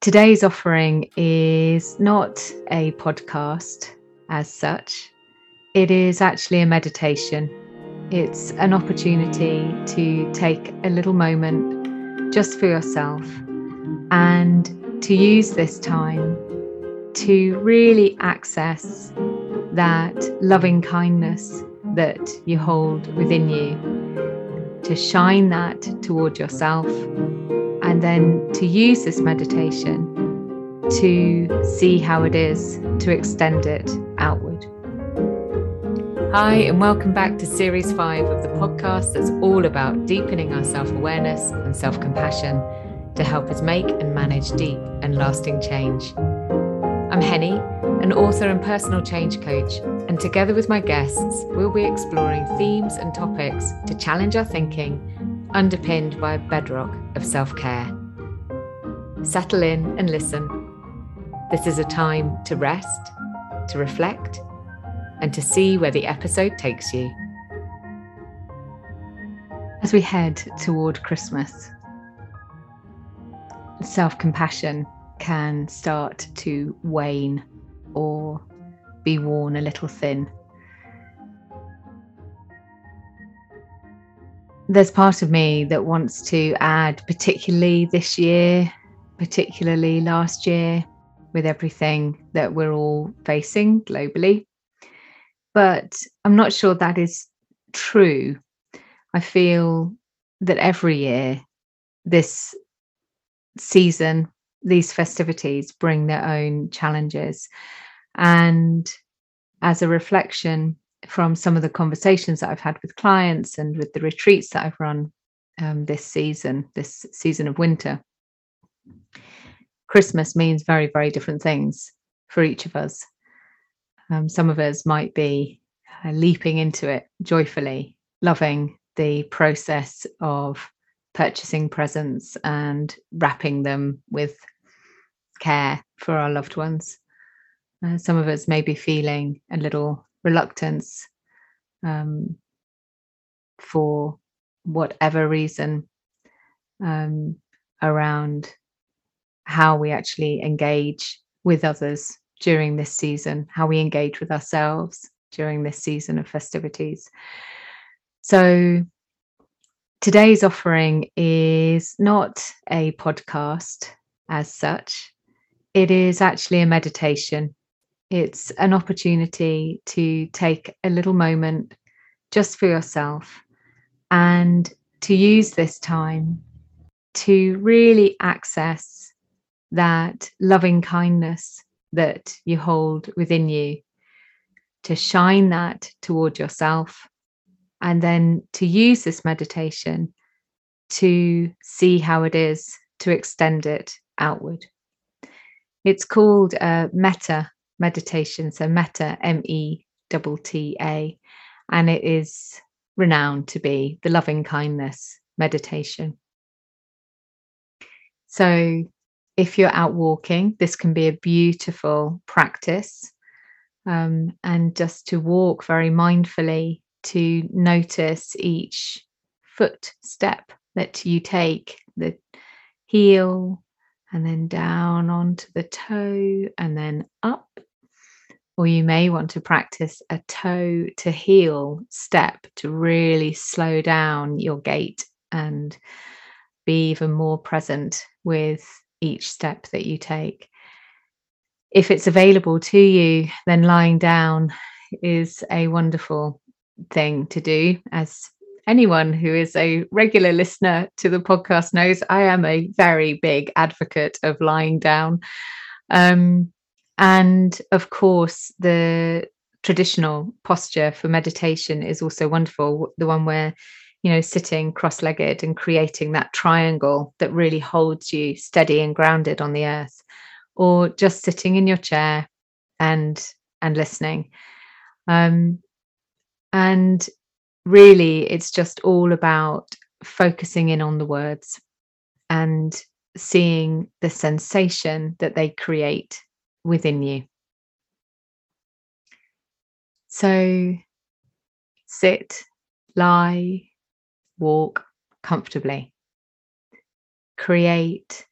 Today's offering is not a podcast as such, it is actually a meditation. It's an opportunity to take a little moment just for yourself and to use this time to really access that loving kindness that you hold within you, to shine that toward yourself and then to use this meditation to see how it is to extend it outward. Hi, and welcome back to Series 5 of the podcast that's all about deepening our self awareness and self compassion to help us make and manage deep and lasting change. I'm Henny, an author and personal change coach, and together with my guests, we'll be exploring themes and topics to challenge our thinking underpinned by a bedrock of self care. Settle in and listen. This is a time to rest, to reflect, and to see where the episode takes you. As we head toward Christmas, self compassion can start to wane or be worn a little thin. There's part of me that wants to add, particularly this year, particularly last year, with everything that we're all facing globally. But I'm not sure that is true. I feel that every year, this season, these festivities bring their own challenges. And as a reflection, from some of the conversations that I've had with clients and with the retreats that I've run um, this season, this season of winter. Christmas means very, very different things for each of us. Um, some of us might be uh, leaping into it joyfully, loving the process of purchasing presents and wrapping them with care for our loved ones. Uh, some of us may be feeling a little reluctance um, for whatever reason um, around how we actually engage with others during this season, how we engage with ourselves during this season of festivities. So, today's offering is not a podcast as such, it is actually a meditation it's an opportunity to take a little moment just for yourself and to use this time to really access that loving kindness that you hold within you, to shine that toward yourself, and then to use this meditation to see how it is to extend it outward. It's called uh, metta meditation. So metta, M E T A, and it is renowned to be the loving kindness meditation. So if you're out walking, this can be a beautiful practice. Um, and just to walk very mindfully to notice each foot step that you take, the heel, and then down onto the toe, and then up or you may want to practice a toe to heel step to really slow down your gait and be even more present with each step that you take. If it's available to you, then lying down is a wonderful thing to do. As anyone who is a regular listener to the podcast knows, I am a very big advocate of lying down. Um, and of course, the traditional posture for meditation is also wonderful. The one where, you know, sitting cross legged and creating that triangle that really holds you steady and grounded on the earth, or just sitting in your chair and and listening. Um, and really, it's just all about focusing in on the words and seeing the sensation that they create within you. So sit, lie, walk comfortably. Create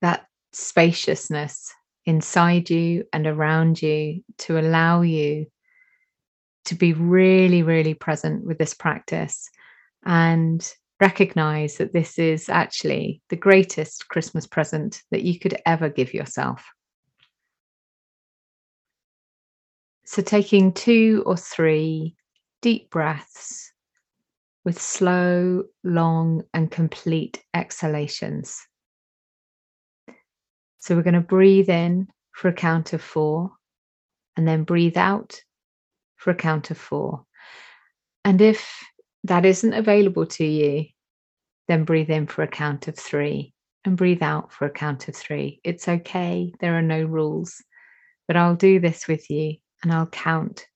that spaciousness inside you and around you to allow you to be really, really present with this practice and recognize that this is actually the greatest Christmas present that you could ever give yourself. So, taking two or three deep breaths with slow, long, and complete exhalations. So, we're going to breathe in for a count of four and then breathe out for a count of four. And if that isn't available to you, then breathe in for a count of three and breathe out for a count of three. It's okay, there are no rules, but I'll do this with you and I'll count.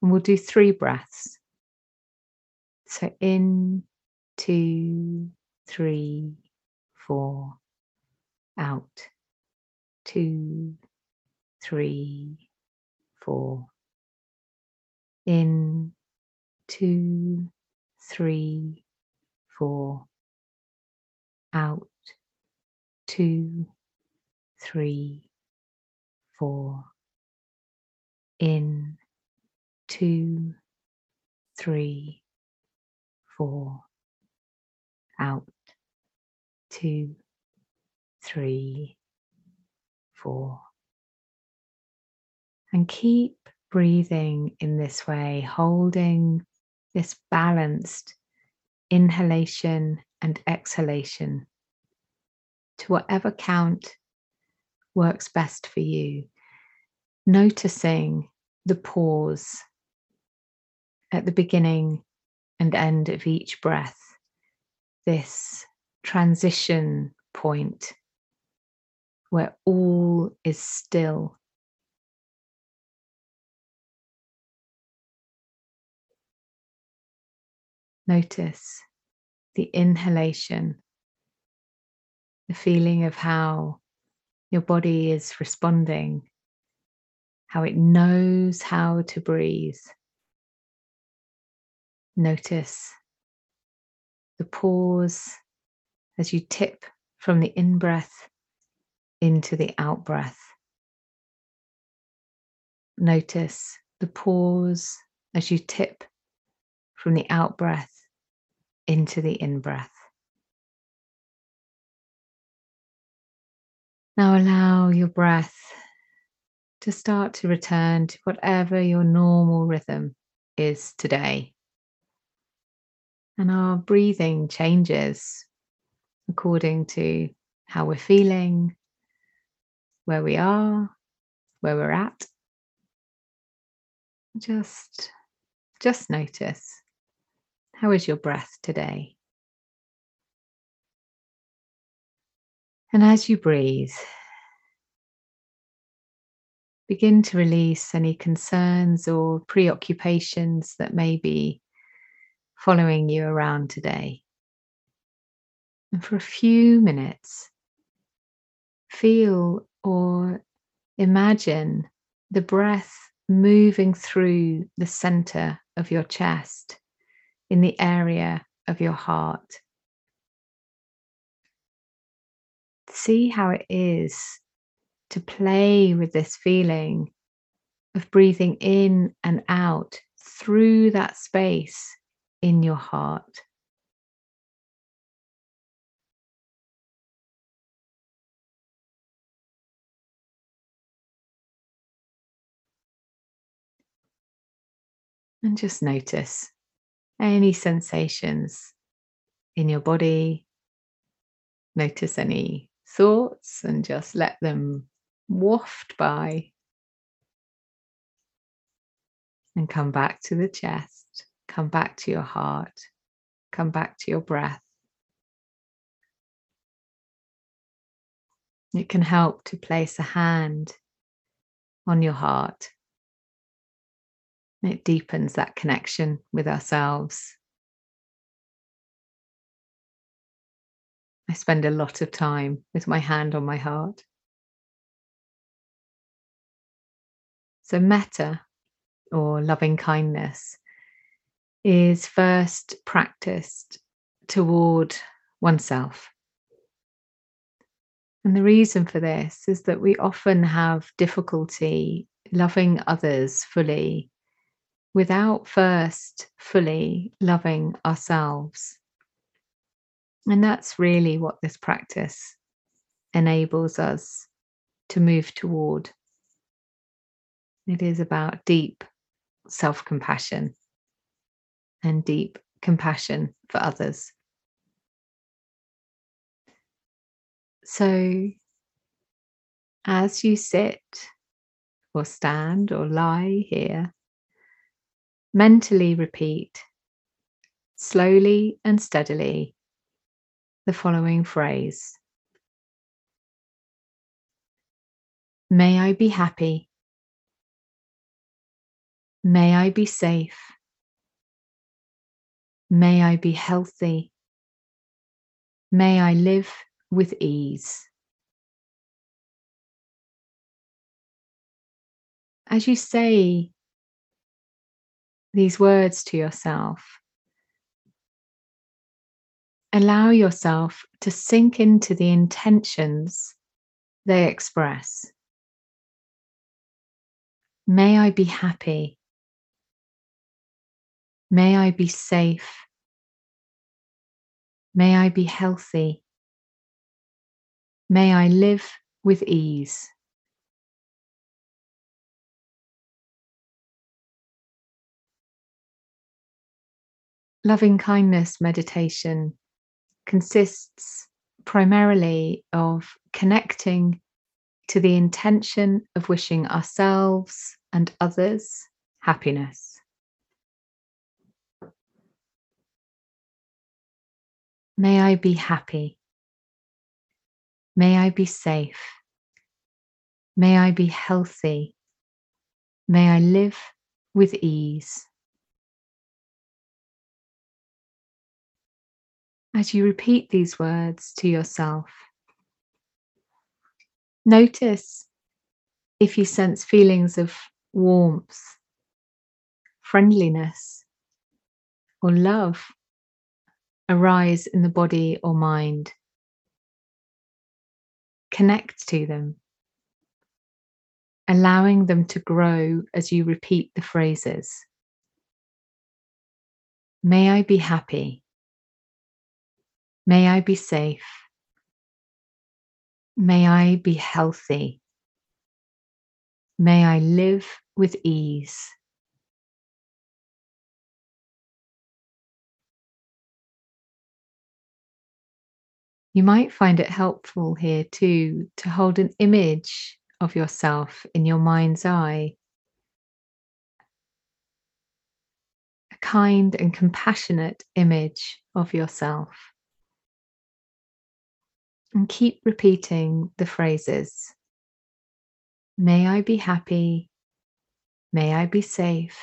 And we'll do three breaths. So in, two, three, four, out, two, three, four, in, two, three, four, out, two, three, four, in, two, three, four, out, two, three, four. And keep breathing in this way, holding this balanced inhalation and exhalation to whatever count works best for you. Noticing the pause at the beginning and end of each breath, this transition point where all is still. Notice the inhalation, the feeling of how your body is responding, how it knows how to breathe. Notice the pause as you tip from the in breath into the out breath. Notice the pause as you tip from the out breath into the in breath. Now allow your breath to start to return to whatever your normal rhythm is today. And our breathing changes according to how we're feeling, where we are, where we're at. Just just notice how is your breath today? And as you breathe, begin to release any concerns or preoccupations that may be following you around today. And for a few minutes, feel or imagine the breath moving through the center of your chest in the area of your heart. See how it is to play with this feeling of breathing in and out through that space in your heart. And just notice any sensations in your body. Notice any thoughts and just let them waft by. And come back to the chest. Come back to your heart. Come back to your breath. It can help to place a hand on your heart. It deepens that connection with ourselves. I spend a lot of time with my hand on my heart. So, metta or loving kindness is first practiced toward oneself. And the reason for this is that we often have difficulty loving others fully without first fully loving ourselves. And that's really what this practice enables us to move toward. It is about deep self compassion and deep compassion for others. So, as you sit or stand or lie here, mentally repeat slowly and steadily the following phrase May I be happy. May I be safe. May I be healthy. May I live with ease. As you say these words to yourself, allow yourself to sink into the intentions they express. May I be happy. May I be safe. May I be healthy. May I live with ease. Loving kindness meditation consists primarily of connecting to the intention of wishing ourselves and others happiness. May I be happy. May I be safe. May I be healthy. May I live with ease. As you repeat these words to yourself, notice if you sense feelings of warmth, friendliness, or love arise in the body or mind. Connect to them, allowing them to grow as you repeat the phrases. May I be happy. May I be safe. May I be healthy. May I live with ease. You might find it helpful here too to hold an image of yourself in your mind's eye. A kind and compassionate image of yourself. And keep repeating the phrases May I be happy. May I be safe.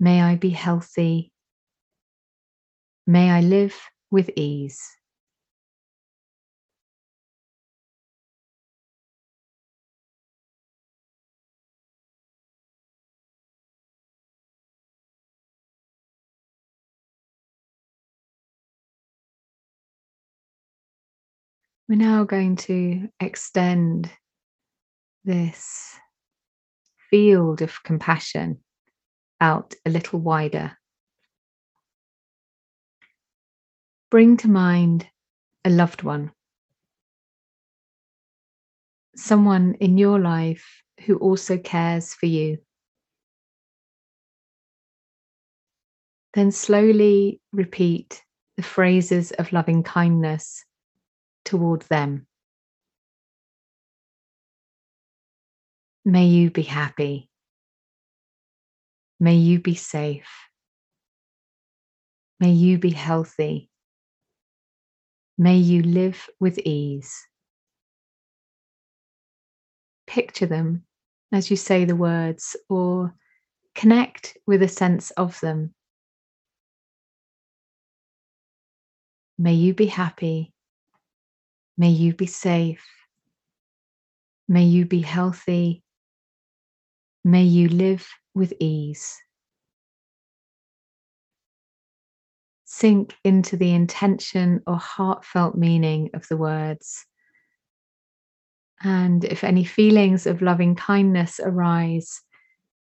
May I be healthy. May I live with ease. We're now going to extend this field of compassion out a little wider. Bring to mind a loved one, someone in your life who also cares for you. Then slowly repeat the phrases of loving kindness toward them. May you be happy. May you be safe. May you be healthy. May you live with ease. Picture them as you say the words or connect with a sense of them. May you be happy. May you be safe. May you be healthy. May you live with ease. Sink into the intention or heartfelt meaning of the words And if any feelings of loving kindness arise,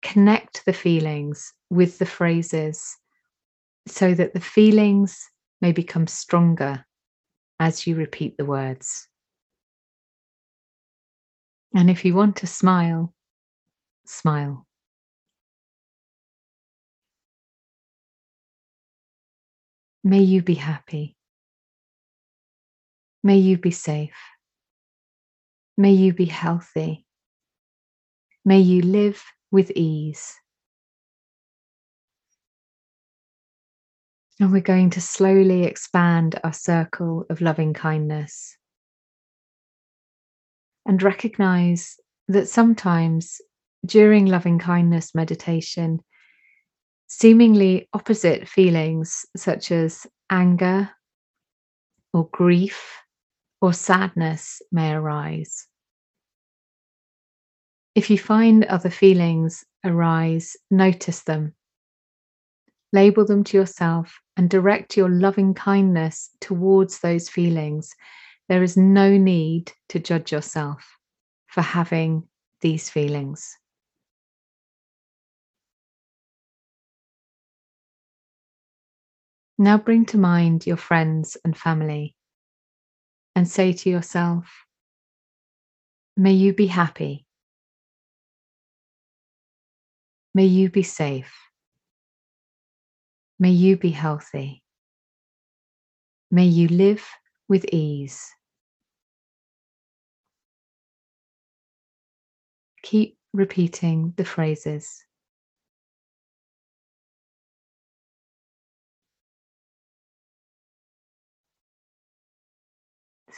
connect the feelings with the phrases so that the feelings may become stronger as you repeat the words. And if you want to smile, smile. May you be happy. May you be safe. May you be healthy. May you live with ease. And we're going to slowly expand our circle of loving kindness and recognize that sometimes during loving kindness meditation, seemingly opposite feelings such as anger or grief or sadness may arise. If you find other feelings arise, notice them. Label them to yourself and direct your loving kindness towards those feelings. There is no need to judge yourself for having these feelings. Now bring to mind your friends and family and say to yourself, May you be happy. May you be safe. May you be healthy. May you live with ease. Keep repeating the phrases.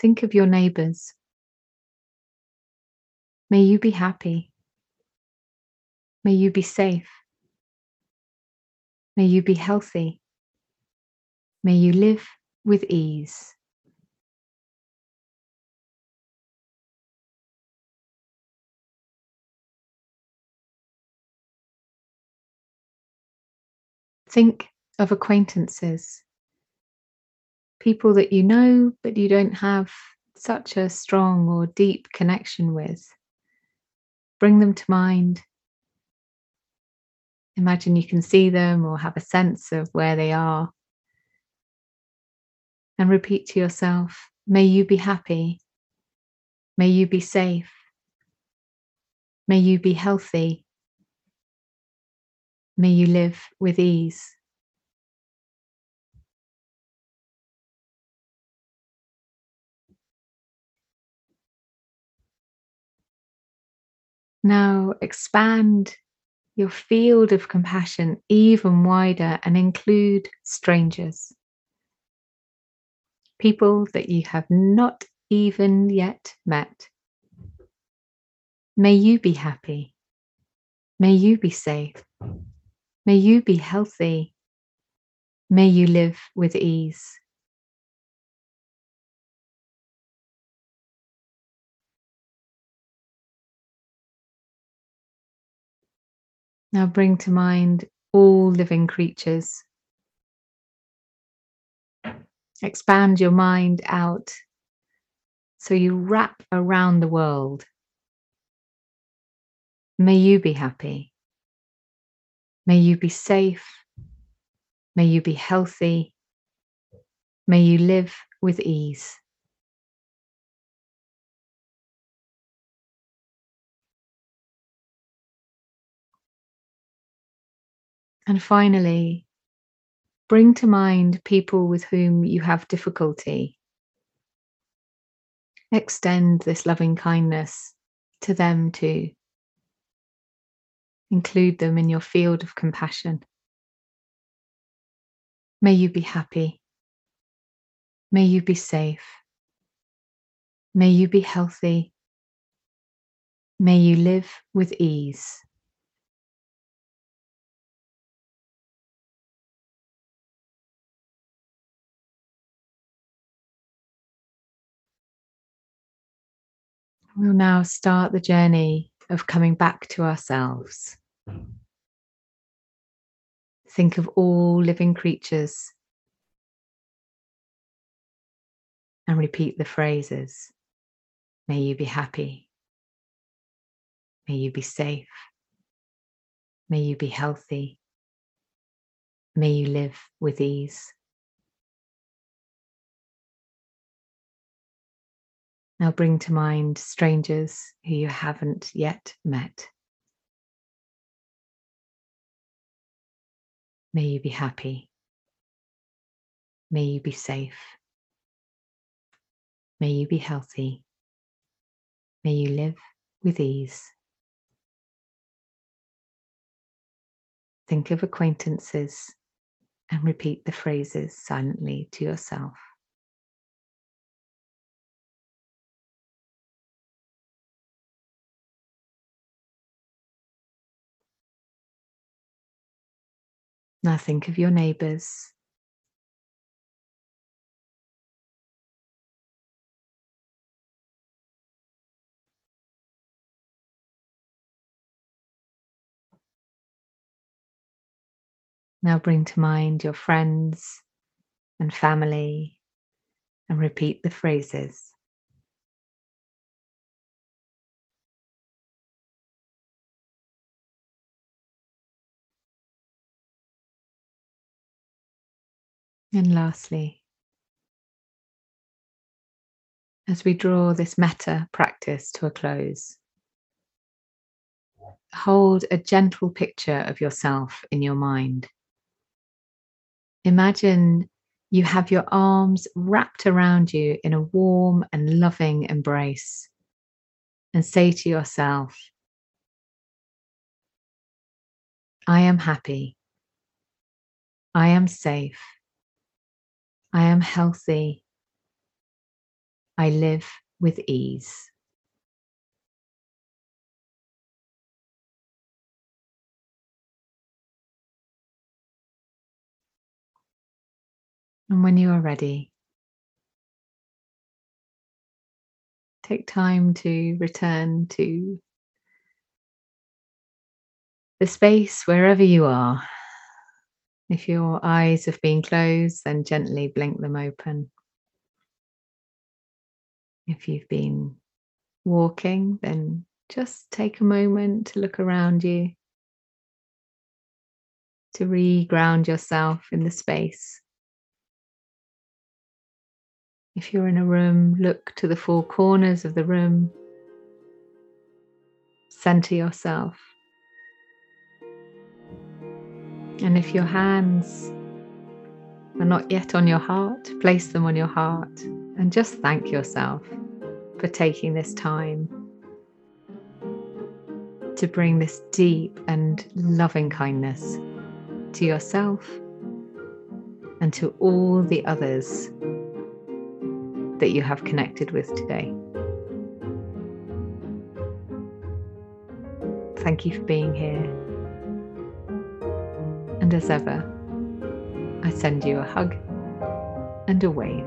Think of your neighbours. May you be happy. May you be safe. May you be healthy. May you live with ease. Think of acquaintances, people that you know but you don't have such a strong or deep connection with. Bring them to mind. Imagine you can see them or have a sense of where they are. And repeat to yourself, may you be happy. May you be safe. May you be healthy. May you live with ease. Now expand your field of compassion even wider and include strangers, people that you have not even yet met. May you be happy. May you be safe. May you be healthy. May you live with ease. Now bring to mind all living creatures. Expand your mind out so you wrap around the world. May you be happy. May you be safe. May you be healthy. May you live with ease. And finally, bring to mind people with whom you have difficulty. Extend this loving kindness to them too. Include them in your field of compassion. May you be happy. May you be safe. May you be healthy. May you live with ease. We'll now start the journey of coming back to ourselves. Think of all living creatures and repeat the phrases May you be happy. May you be safe. May you be healthy. May you live with ease. Now bring to mind strangers who you haven't yet met. May you be happy. May you be safe. May you be healthy. May you live with ease. Think of acquaintances and repeat the phrases silently to yourself. Now think of your neighbours. Now bring to mind your friends and family and repeat the phrases. And lastly, as we draw this metta practice to a close, hold a gentle picture of yourself in your mind. Imagine you have your arms wrapped around you in a warm and loving embrace, and say to yourself, I am happy. I am safe. I am healthy. I live with ease. And when you are ready, take time to return to the space wherever you are. If your eyes have been closed, then gently blink them open. If you've been walking, then just take a moment to look around you, to re ground yourself in the space. If you're in a room, look to the four corners of the room, center yourself. And if your hands are not yet on your heart, place them on your heart and just thank yourself for taking this time to bring this deep and loving kindness to yourself and to all the others that you have connected with today. Thank you for being here. And as ever, I send you a hug and a wave.